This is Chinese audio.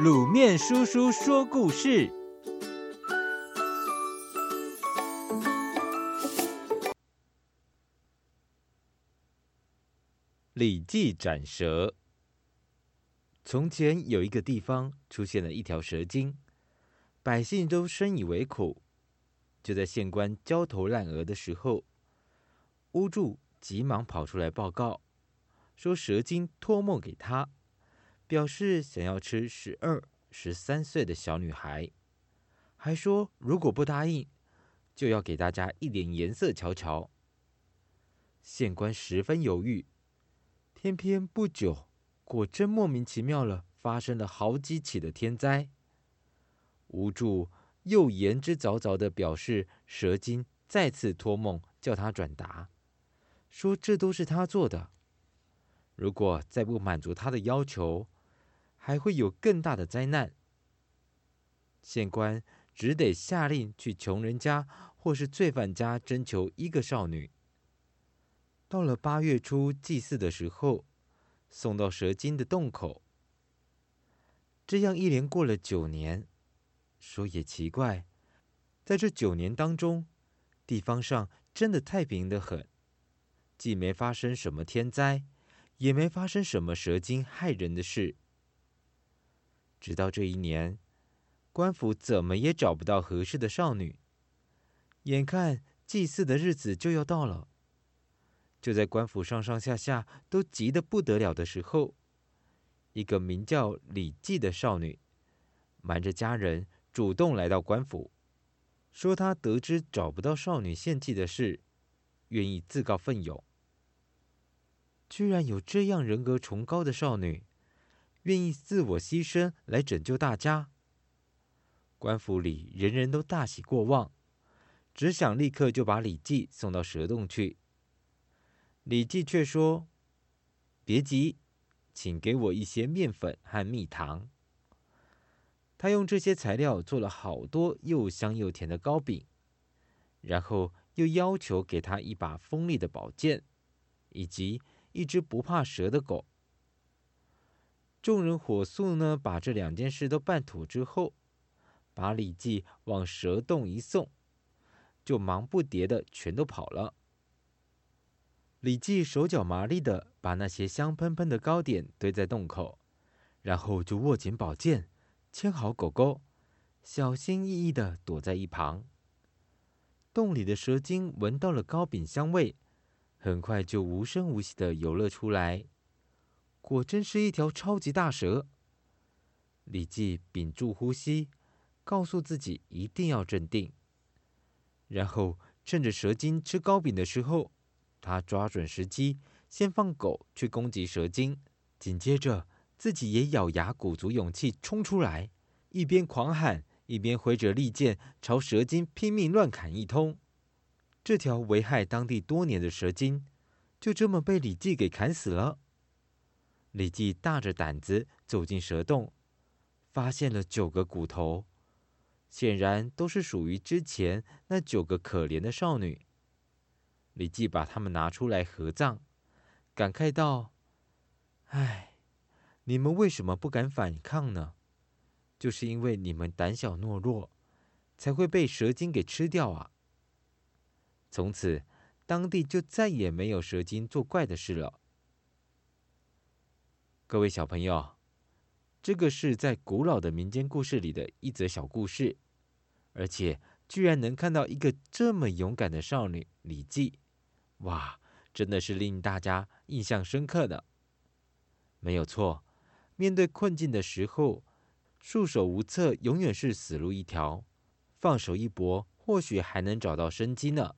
卤面叔叔说故事：李记斩蛇。从前有一个地方出现了一条蛇精，百姓都深以为苦。就在县官焦头烂额的时候，巫祝急忙跑出来报告，说蛇精托梦给他。表示想要吃十二、十三岁的小女孩，还说如果不答应，就要给大家一点颜色瞧瞧。县官十分犹豫，偏偏不久，果真莫名其妙了，发生了好几起的天灾。无助又言之凿凿地表示，蛇精再次托梦叫他转达，说这都是他做的，如果再不满足他的要求，还会有更大的灾难。县官只得下令去穷人家或是罪犯家征求一个少女。到了八月初祭祀的时候，送到蛇精的洞口。这样一连过了九年，说也奇怪，在这九年当中，地方上真的太平得很，既没发生什么天灾，也没发生什么蛇精害人的事。直到这一年，官府怎么也找不到合适的少女。眼看祭祀的日子就要到了，就在官府上上下下都急得不得了的时候，一个名叫李记的少女，瞒着家人主动来到官府，说她得知找不到少女献祭的事，愿意自告奋勇。居然有这样人格崇高的少女！愿意自我牺牲来拯救大家，官府里人人都大喜过望，只想立刻就把李记送到蛇洞去。李记却说：“别急，请给我一些面粉和蜜糖。”他用这些材料做了好多又香又甜的糕饼，然后又要求给他一把锋利的宝剑，以及一只不怕蛇的狗。众人火速呢，把这两件事都办妥之后，把李记往蛇洞一送，就忙不迭的全都跑了。李记手脚麻利的把那些香喷喷的糕点堆在洞口，然后就握紧宝剑，牵好狗狗，小心翼翼的躲在一旁。洞里的蛇精闻到了糕饼香味，很快就无声无息的游了出来。果真是一条超级大蛇。李记屏住呼吸，告诉自己一定要镇定。然后趁着蛇精吃糕饼的时候，他抓准时机，先放狗去攻击蛇精，紧接着自己也咬牙鼓足勇气冲出来，一边狂喊，一边挥着利剑朝蛇精拼命乱砍一通。这条危害当地多年的蛇精，就这么被李记给砍死了。李记大着胆子走进蛇洞，发现了九个骨头，显然都是属于之前那九个可怜的少女。李记把他们拿出来合葬，感慨道：“唉，你们为什么不敢反抗呢？就是因为你们胆小懦弱，才会被蛇精给吃掉啊！从此，当地就再也没有蛇精作怪的事了。”各位小朋友，这个是在古老的民间故事里的一则小故事，而且居然能看到一个这么勇敢的少女李记，哇，真的是令大家印象深刻的。没有错，面对困境的时候，束手无策永远是死路一条，放手一搏或许还能找到生机呢。